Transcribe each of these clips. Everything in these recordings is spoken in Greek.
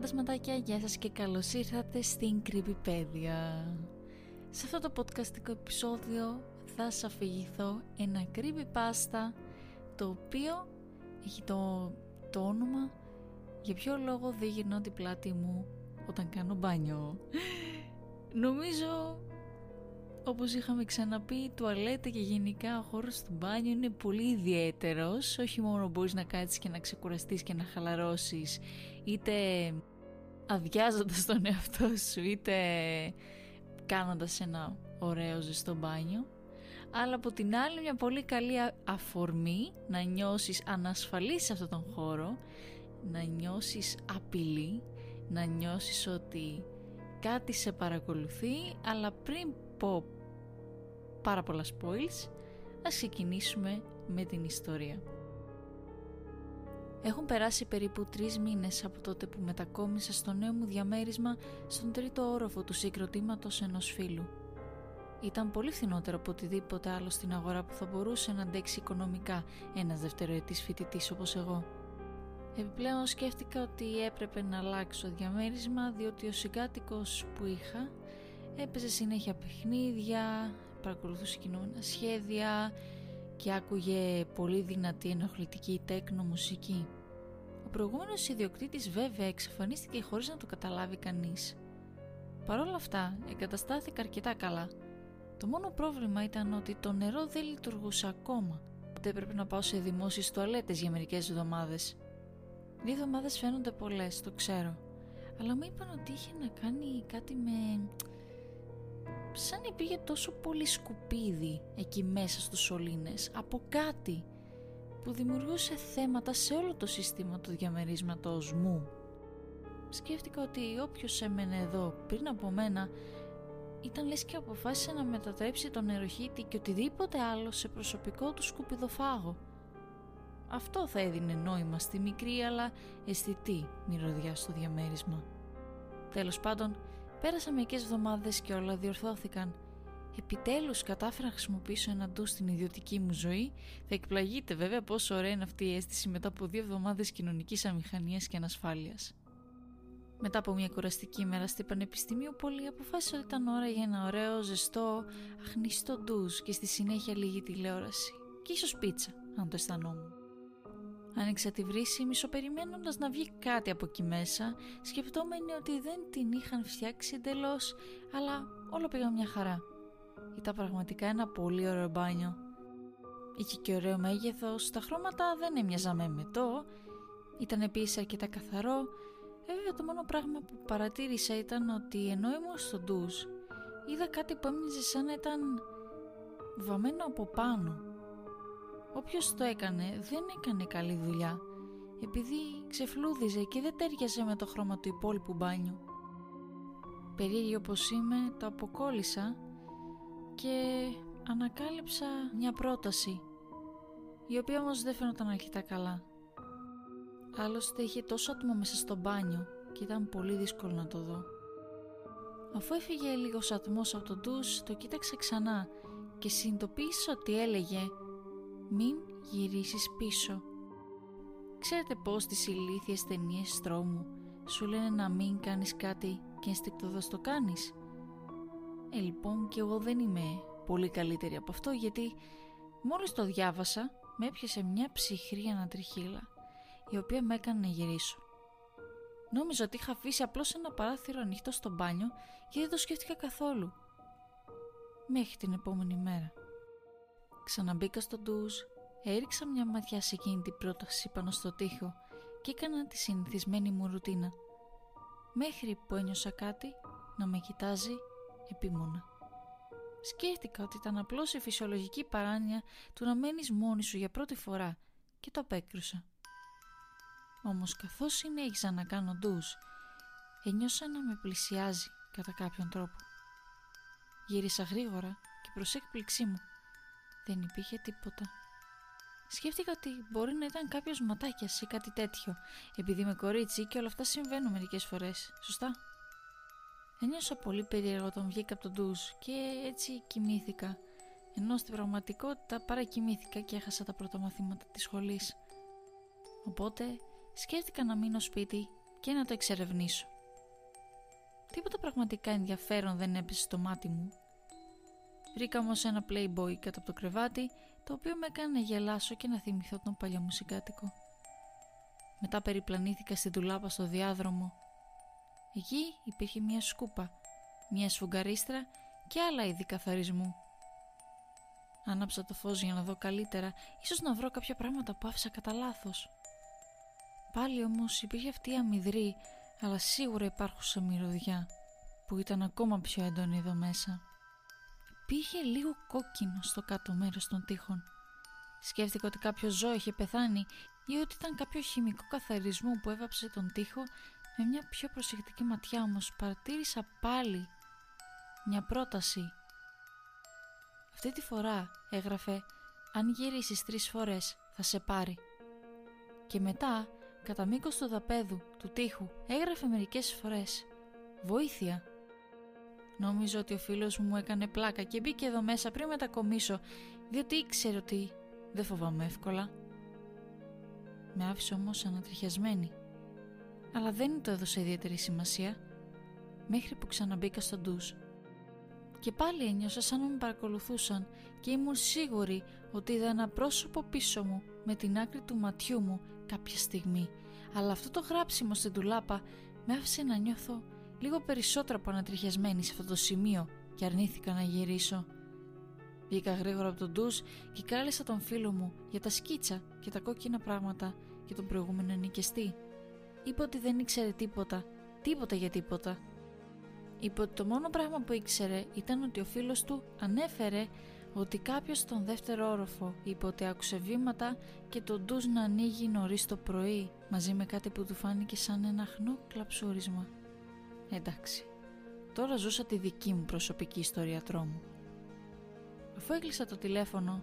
φαντασματάκια, γεια σας και καλώς ήρθατε στην Creepypedia. Σε αυτό το podcastικό επεισόδιο θα σας αφηγηθώ ένα creepypasta το οποίο έχει το, το όνομα για ποιο λόγο δεν γυρνώ την πλάτη μου όταν κάνω μπάνιο. Νομίζω όπως είχαμε ξαναπεί, η τουαλέτα και γενικά ο χώρος του μπάνιου είναι πολύ ιδιαίτερος. Όχι μόνο μπορείς να κάτσεις και να ξεκουραστείς και να χαλαρώσεις, είτε αδειάζοντας τον εαυτό σου, είτε κάνοντας ένα ωραίο ζεστό μπάνιο. Αλλά από την άλλη μια πολύ καλή αφορμή να νιώσεις ανασφαλής σε αυτόν τον χώρο, να νιώσεις απειλή, να νιώσεις ότι κάτι σε παρακολουθεί, αλλά πριν πω πάρα πολλά spoils, ας ξεκινήσουμε με την ιστορία. Έχουν περάσει περίπου τρεις μήνες από τότε που μετακόμισα στο νέο μου διαμέρισμα στον τρίτο όροφο του συγκροτήματος ενός φίλου. Ήταν πολύ φθηνότερο από οτιδήποτε άλλο στην αγορά που θα μπορούσε να αντέξει οικονομικά ένας δευτεροετής φοιτητής όπως εγώ. Επιπλέον σκέφτηκα ότι έπρεπε να αλλάξω διαμέρισμα διότι ο συγκάτοικος που είχα έπαιζε συνέχεια παιχνίδια, παρακολουθούσε κινούμενα σχέδια και άκουγε πολύ δυνατή ενοχλητική τέκνο μουσική. Ο προηγούμενος ιδιοκτήτης βέβαια εξαφανίστηκε χωρίς να το καταλάβει κανείς. Παρ' όλα αυτά εγκαταστάθηκα αρκετά καλά. Το μόνο πρόβλημα ήταν ότι το νερό δεν λειτουργούσε ακόμα. Οπότε έπρεπε να πάω σε δημόσιες τουαλέτες για μερικές εβδομάδες. Δύο εβδομάδες φαίνονται πολλές, το ξέρω. Αλλά μου είπαν ότι είχε να κάνει κάτι με σαν υπήρχε τόσο πολύ σκουπίδι εκεί μέσα στους σωλήνες από κάτι που δημιουργούσε θέματα σε όλο το σύστημα του διαμερίσματος μου. Σκέφτηκα ότι όποιος έμενε εδώ πριν από μένα ήταν λες και αποφάσισε να μετατρέψει τον νεροχύτη και οτιδήποτε άλλο σε προσωπικό του σκουπιδοφάγο. Αυτό θα έδινε νόημα στη μικρή αλλά αισθητή μυρωδιά στο διαμέρισμα. Τέλος πάντων, Πέρασαν μερικές εβδομάδες και όλα διορθώθηκαν. Επιτέλους κατάφερα να χρησιμοποιήσω ένα ντου στην ιδιωτική μου ζωή. Θα εκπλαγείτε βέβαια πόσο ωραία είναι αυτή η αίσθηση μετά από δύο εβδομάδες κοινωνικής αμηχανίας και ανασφάλειας. Μετά από μια κουραστική ημέρα στη Πανεπιστημίου πολύ αποφάσισα ότι ήταν ώρα για ένα ωραίο, ζεστό, αχνιστό ντους και στη συνέχεια λίγη τηλεόραση. Και ίσως πίτσα, αν το αισθανόμουν. Άνοιξα τη βρύση μισοπεριμένοντας να βγει κάτι από εκεί μέσα, σκεπτόμενοι ότι δεν την είχαν φτιάξει εντελώς, αλλά όλο πήγα μια χαρά. Ήταν πραγματικά ένα πολύ ωραίο μπάνιο. Είχε και ωραίο μέγεθος, τα χρώματα δεν έμοιαζαν με μετό, ήταν επίσης αρκετά καθαρό. Βέβαια το μόνο πράγμα που παρατήρησα ήταν ότι ενώ ήμουν στο ντους, είδα κάτι που έμοιαζε σαν να ήταν βαμμένο από πάνω Όποιος το έκανε δεν έκανε καλή δουλειά επειδή ξεφλούδιζε και δεν τέριαζε με το χρώμα του υπόλοιπου μπάνιου. Περίεργη όπως είμαι το αποκόλλησα και ανακάλυψα μια πρόταση η οποία όμως δεν φαίνονταν αρκετά καλά. Άλλωστε είχε τόσο άτομο μέσα στο μπάνιο και ήταν πολύ δύσκολο να το δω. Αφού έφυγε λίγος ατμός από το ντους το κοίταξα ξανά και συνειδητοποίησα ότι έλεγε μην γυρίσεις πίσω. Ξέρετε πως τις ηλίθιες ταινίες τρόμου σου λένε να μην κάνεις κάτι και ενστικτοδός το κάνεις; Ε, λοιπόν, και εγώ δεν είμαι πολύ καλύτερη από αυτό γιατί μόλις το διάβασα με έπιασε μια ψυχρή ανατριχίλα η οποία με έκανε να γυρίσω. Νόμιζα ότι είχα αφήσει απλώς ένα παράθυρο ανοιχτό στο μπάνιο και δεν το σκέφτηκα καθόλου. Μέχρι την επόμενη μέρα. Ξαναμπήκα στο ντουζ, έριξα μια ματιά σε εκείνη την πρόταση πάνω στο τοίχο και έκανα τη συνηθισμένη μου ρουτίνα. Μέχρι που ένιωσα κάτι να με κοιτάζει επίμονα. Σκέφτηκα ότι ήταν απλώς η φυσιολογική παράνοια του να μένεις μόνη σου για πρώτη φορά και το απέκρουσα. Όμως καθώς συνέχιζα να κάνω ντουζ, ένιωσα να με πλησιάζει κατά κάποιον τρόπο. Γύρισα γρήγορα και προς έκπληξή μου δεν υπήρχε τίποτα. Σκέφτηκα ότι μπορεί να ήταν κάποιος ματάκιας ή κάτι τέτοιο, επειδή είμαι κορίτσι και όλα αυτά συμβαίνουν μερικές φορές, σωστά. Ένιωσα πολύ περίεργο όταν βγήκα από τον ντουζ και έτσι κοιμήθηκα, ενώ στην πραγματικότητα παρακοιμήθηκα και έχασα τα πρώτα μαθήματα της σχολής. Οπότε σκέφτηκα να μείνω σπίτι και να το εξερευνήσω. Τίποτα πραγματικά ενδιαφέρον δεν έπεσε στο μάτι μου. Βρήκα όμως ένα playboy κάτω από το κρεβάτι, το οποίο με έκανε να γελάσω και να θυμηθώ τον παλιό μουσικάτικο. Μετά περιπλανήθηκα στη δουλάπα στο διάδρομο. Εκεί υπήρχε μια σκούπα, μια σφουγγαρίστρα και άλλα είδη καθαρισμού. Άναψα το φως για να δω καλύτερα, ίσως να βρω κάποια πράγματα που άφησα κατά λάθος. Πάλι όμως υπήρχε αυτή η αμυδρή, αλλά σίγουρα υπάρχουσα μυρωδιά, που ήταν ακόμα πιο έντονη εδώ μέσα. Πήγε λίγο κόκκινο στο κάτω μέρος των τοίχων. Σκέφτηκα ότι κάποιο ζώο είχε πεθάνει ή ότι ήταν κάποιο χημικό καθαρισμό που έβαψε τον τοίχο με μια πιο προσεκτική ματιά όμως παρατήρησα πάλι μια πρόταση. Αυτή τη φορά έγραφε «Αν γυρίσεις τρεις φορές θα σε πάρει». Και μετά, κατά μήκος του δαπέδου, του τοίχου, έγραφε μερικές φορές «Βοήθεια». Νόμιζω ότι ο φίλος μου έκανε πλάκα και μπήκε εδώ μέσα πριν μετακομίσω, διότι ήξερε ότι δεν φοβάμαι εύκολα. Με άφησε όμως ανατριχιασμένη. Αλλά δεν το έδωσε ιδιαίτερη σημασία, μέχρι που ξαναμπήκα στο ντουζ. Και πάλι ένιωσα σαν να με παρακολουθούσαν και ήμουν σίγουρη ότι είδα ένα πρόσωπο πίσω μου με την άκρη του ματιού μου κάποια στιγμή. Αλλά αυτό το γράψιμο στην τουλάπα με άφησε να νιώθω λίγο περισσότερο από ανατριχιασμένη σε αυτό το σημείο και αρνήθηκα να γυρίσω. Βγήκα γρήγορα από τον ντουζ και κάλεσα τον φίλο μου για τα σκίτσα και τα κόκκινα πράγματα και τον προηγούμενο νοικιαστή. Είπε ότι δεν ήξερε τίποτα, τίποτα για τίποτα. Είπε ότι το μόνο πράγμα που ήξερε ήταν ότι ο φίλος του ανέφερε ότι κάποιος στον δεύτερο όροφο είπε ότι άκουσε βήματα και τον ντουζ να ανοίγει νωρίς το πρωί μαζί με κάτι που του φάνηκε σαν ένα χνό κλαψούρισμα. Εντάξει, τώρα ζούσα τη δική μου προσωπική ιστορία τρόμου. Αφού έκλεισα το τηλέφωνο,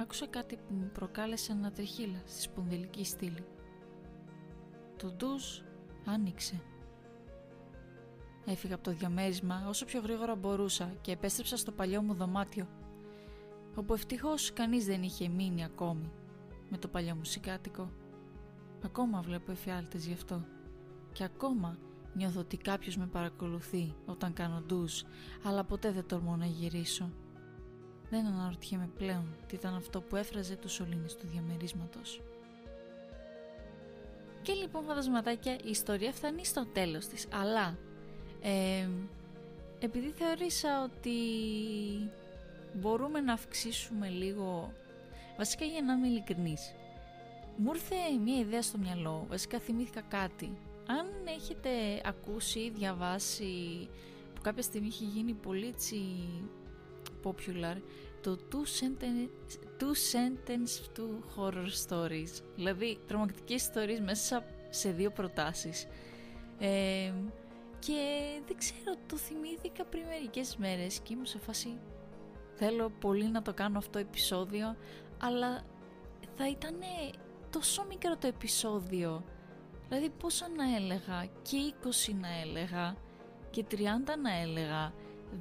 άκουσα κάτι που μου προκάλεσε ένα τριχύλα στη σπονδυλική στήλη. Το ντουζ άνοιξε. Έφυγα από το διαμέρισμα όσο πιο γρήγορα μπορούσα και επέστρεψα στο παλιό μου δωμάτιο, όπου ευτυχώς κανείς δεν είχε μείνει ακόμη με το παλιό μουσικάτικο. Ακόμα βλέπω εφιάλτες γι' αυτό και ακόμα νιώθω ότι κάποιος με παρακολουθεί όταν κάνω ντουζ, αλλά ποτέ δεν τολμώ να γυρίσω. Δεν αναρωτιέμαι πλέον τι ήταν αυτό που έφραζε τους σωλήνες του διαμερίσματος. Και λοιπόν φαντασματάκια η ιστορία φτάνει στο τέλος της, αλλά ε, επειδή θεωρήσα ότι μπορούμε να αυξήσουμε λίγο, βασικά για να είμαι ειλικρινής, μου ήρθε μια ιδέα στο μυαλό, βασικά θυμήθηκα κάτι. Αν έχετε ακούσει ή διαβάσει που κάποια στιγμή έχει γίνει πολύ έτσι popular το two sentence, two sentence to horror stories. Δηλαδή τρομακτικές ιστορίες μέσα σε δύο προτάσεις. Ε, και δεν ξέρω το θυμήθηκα πριν μερικές μέρες και ήμουν σε φάση θέλω πολύ να το κάνω αυτό επεισόδιο αλλά θα ήταν τόσο μικρό το επεισόδιο δηλαδή πόσο να έλεγα και 20 να έλεγα και 30 να έλεγα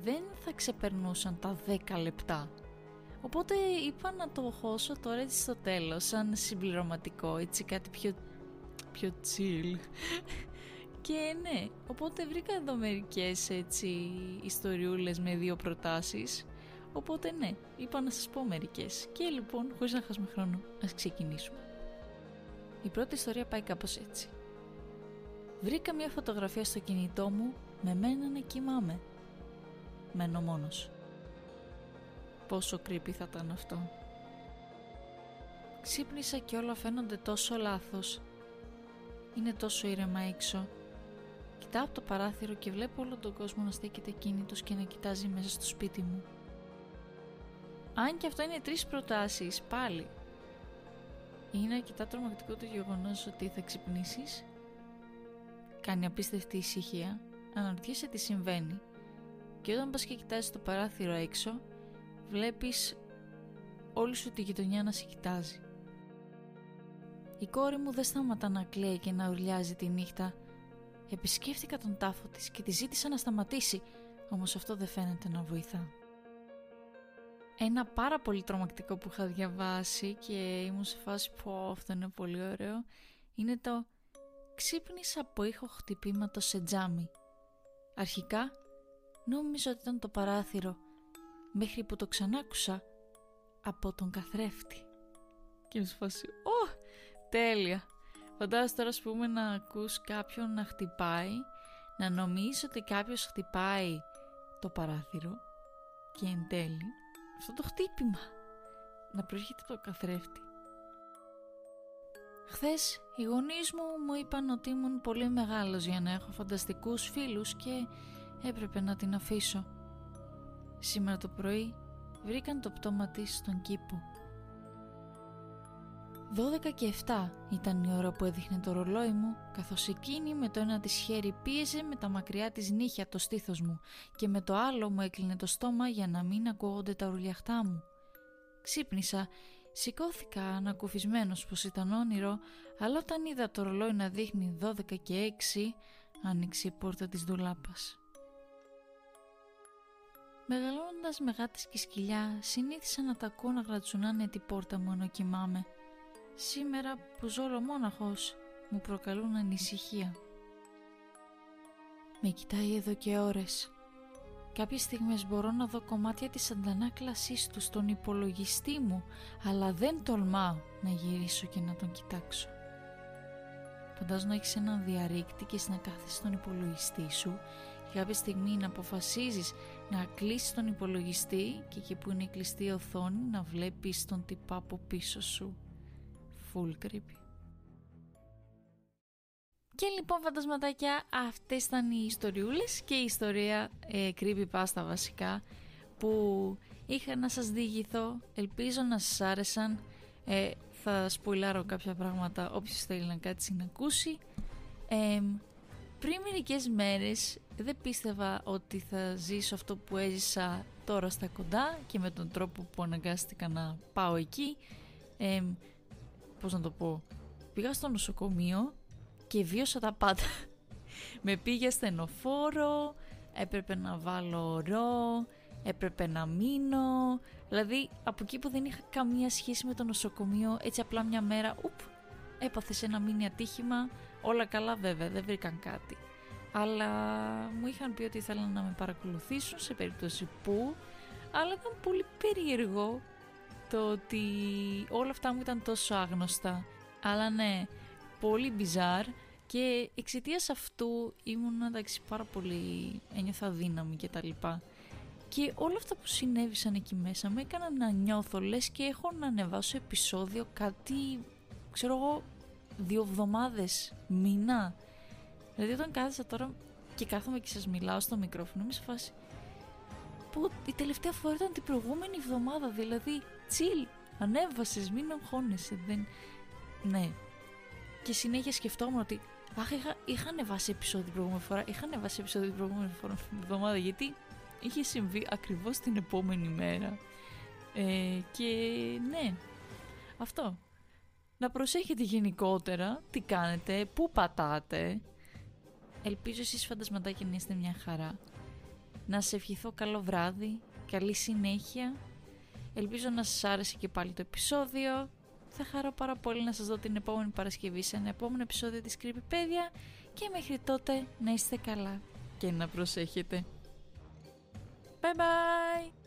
δεν θα ξεπερνούσαν τα 10 λεπτά. Οπότε είπα να το χώσω τώρα έτσι στο τέλος, σαν συμπληρωματικό, έτσι κάτι πιο, πιο chill. Και ναι, οπότε βρήκα εδώ μερικές έτσι ιστοριούλες με δύο προτάσεις. Οπότε ναι, είπα να σας πω μερικές. Και λοιπόν, χωρίς να χάσουμε χρόνο, ας ξεκινήσουμε. Η πρώτη ιστορία πάει κάπως έτσι. Βρήκα μια φωτογραφία στο κινητό μου με μένα να κοιμάμαι μένω μόνος. Πόσο creepy θα ήταν αυτό. Ξύπνησα και όλα φαίνονται τόσο λάθος. Είναι τόσο ήρεμα έξω. Κοιτάω από το παράθυρο και βλέπω όλο τον κόσμο να στέκεται κίνητος και να κοιτάζει μέσα στο σπίτι μου. Αν και αυτό είναι τρεις προτάσεις, πάλι. Είναι αρκετά τρομακτικό το γεγονός ότι θα ξυπνήσεις. Κάνει απίστευτη ησυχία. Αναρωτιέσαι τι συμβαίνει και όταν πας και κοιτάζεις το παράθυρο έξω βλέπεις όλη σου τη γειτονιά να σε κοιτάζει. Η κόρη μου δεν σταματά να κλαίει και να ουρλιάζει τη νύχτα. Επισκέφτηκα τον τάφο της και τη ζήτησα να σταματήσει, όμως αυτό δεν φαίνεται να βοηθά. Ένα πάρα πολύ τρομακτικό που είχα διαβάσει και ήμουν σε φάση που αυτό είναι πολύ ωραίο είναι το ξύπνησα από ήχο χτυπήματος σε τζάμι. Αρχικά νόμιζα ότι ήταν το παράθυρο, μέχρι που το ξανάκουσα από τον καθρέφτη. Και μου σφάσει, «Ω, τέλεια! Φαντάζεσαι τώρα, ας πούμε, να ακούς κάποιον να χτυπάει, να νομίζεις ότι κάποιος χτυπάει το παράθυρο και εν τέλει αυτό το χτύπημα να προέρχεται από το καθρέφτη. Χθες οι γονείς μου μου είπαν ότι ήμουν πολύ μεγάλος για να έχω φανταστικούς φίλους και έπρεπε να την αφήσω. Σήμερα το πρωί βρήκαν το πτώμα της στον κήπο. 12 και 7 ήταν η ώρα που έδειχνε το ρολόι μου, καθώς εκείνη με το ένα της χέρι πίεζε με τα μακριά της νύχια το στήθος μου και με το άλλο μου έκλεινε το στόμα για να μην ακούγονται τα ουρλιαχτά μου. Ξύπνησα, σηκώθηκα ανακουφισμένος πως ήταν όνειρο, αλλά όταν είδα το ρολόι να δείχνει 12 και 6, άνοιξε η πόρτα της δουλάπας. Μεγαλώνοντας με γάτες και σκυλιά, συνήθισα να τα ακούω να γρατσουνάνε την πόρτα μου ενώ κοιμάμαι. Σήμερα που ζω μόναχος, μου προκαλούν ανησυχία. Με κοιτάει εδώ και ώρες. Κάποιες στιγμές μπορώ να δω κομμάτια της αντανάκλασής του στον υπολογιστή μου, αλλά δεν τολμάω να γυρίσω και να τον κοιτάξω. Φαντάζομαι να έχεις έναν διαρρήκτη και να κάθεσαι στον υπολογιστή σου και κάποια στιγμή να αποφασίζεις να κλείσεις τον υπολογιστή και εκεί που είναι η κλειστή οθόνη να βλέπεις τον τυπά από πίσω σου. Full creepy. Και λοιπόν φαντασματάκια αυτές ήταν οι ιστοριούλες και η ιστορία ε, creepy βασικά που είχα να σας διηγηθώ. Ελπίζω να σας άρεσαν. Ε, θα σπουλάρω κάποια πράγματα όποιος θέλει να κάτσει να ακούσει. Ε, πριν μερικές μέρες δεν πίστευα ότι θα ζήσω αυτό που έζησα τώρα στα κοντά και με τον τρόπο που αναγκάστηκα να πάω εκεί. Ε, πώς να το πω, πήγα στο νοσοκομείο και βίωσα τα πάντα. Με πήγε στενοφόρο, έπρεπε να βάλω ρο, έπρεπε να μείνω. Δηλαδή από εκεί που δεν είχα καμία σχέση με το νοσοκομείο, έτσι απλά μια μέρα, ουπ, έπαθες ένα μήνυ ατύχημα, όλα καλά βέβαια, δεν βρήκαν κάτι. Αλλά μου είχαν πει ότι ήθελαν να με παρακολουθήσουν σε περίπτωση που, αλλά ήταν πολύ περίεργο το ότι όλα αυτά μου ήταν τόσο άγνωστα. Αλλά ναι, πολύ μπιζάρ και εξαιτίας αυτού ήμουν εντάξει πάρα πολύ ένιωθα δύναμη και τα λοιπά. Και όλα αυτά που συνέβησαν εκεί μέσα με έκαναν να νιώθω λες και έχω να ανεβάσω επεισόδιο κάτι, ξέρω εγώ, δύο εβδομάδες, μήνα. Δηλαδή όταν κάθεσα τώρα και κάθομαι και σας μιλάω στο μικρόφωνο είμαι σε φάση που η τελευταία φορά ήταν την προηγούμενη εβδομάδα δηλαδή chill, ανέβασες, μην αγχώνεσαι, δεν... Ναι. Και συνέχεια σκεφτόμουν ότι Αχ, είχα, είχα ανεβάσει επεισόδιο την προηγούμενη φορά. Είχα ανεβάσει επεισόδιο την προηγούμενη φορά την εβδομάδα γιατί είχε συμβεί ακριβώς την επόμενη μέρα. Ε, και ναι, αυτό. Να προσέχετε γενικότερα τι κάνετε, πού πατάτε. Ελπίζω εσείς φαντασματάκια να είστε μια χαρά. Να σε ευχηθώ καλό βράδυ, καλή συνέχεια Ελπίζω να σας άρεσε και πάλι το επεισόδιο. Θα χαρώ πάρα πολύ να σας δω την επόμενη Παρασκευή σε ένα επόμενο επεισόδιο της Creepypedia και μέχρι τότε να είστε καλά και να προσέχετε. Bye bye!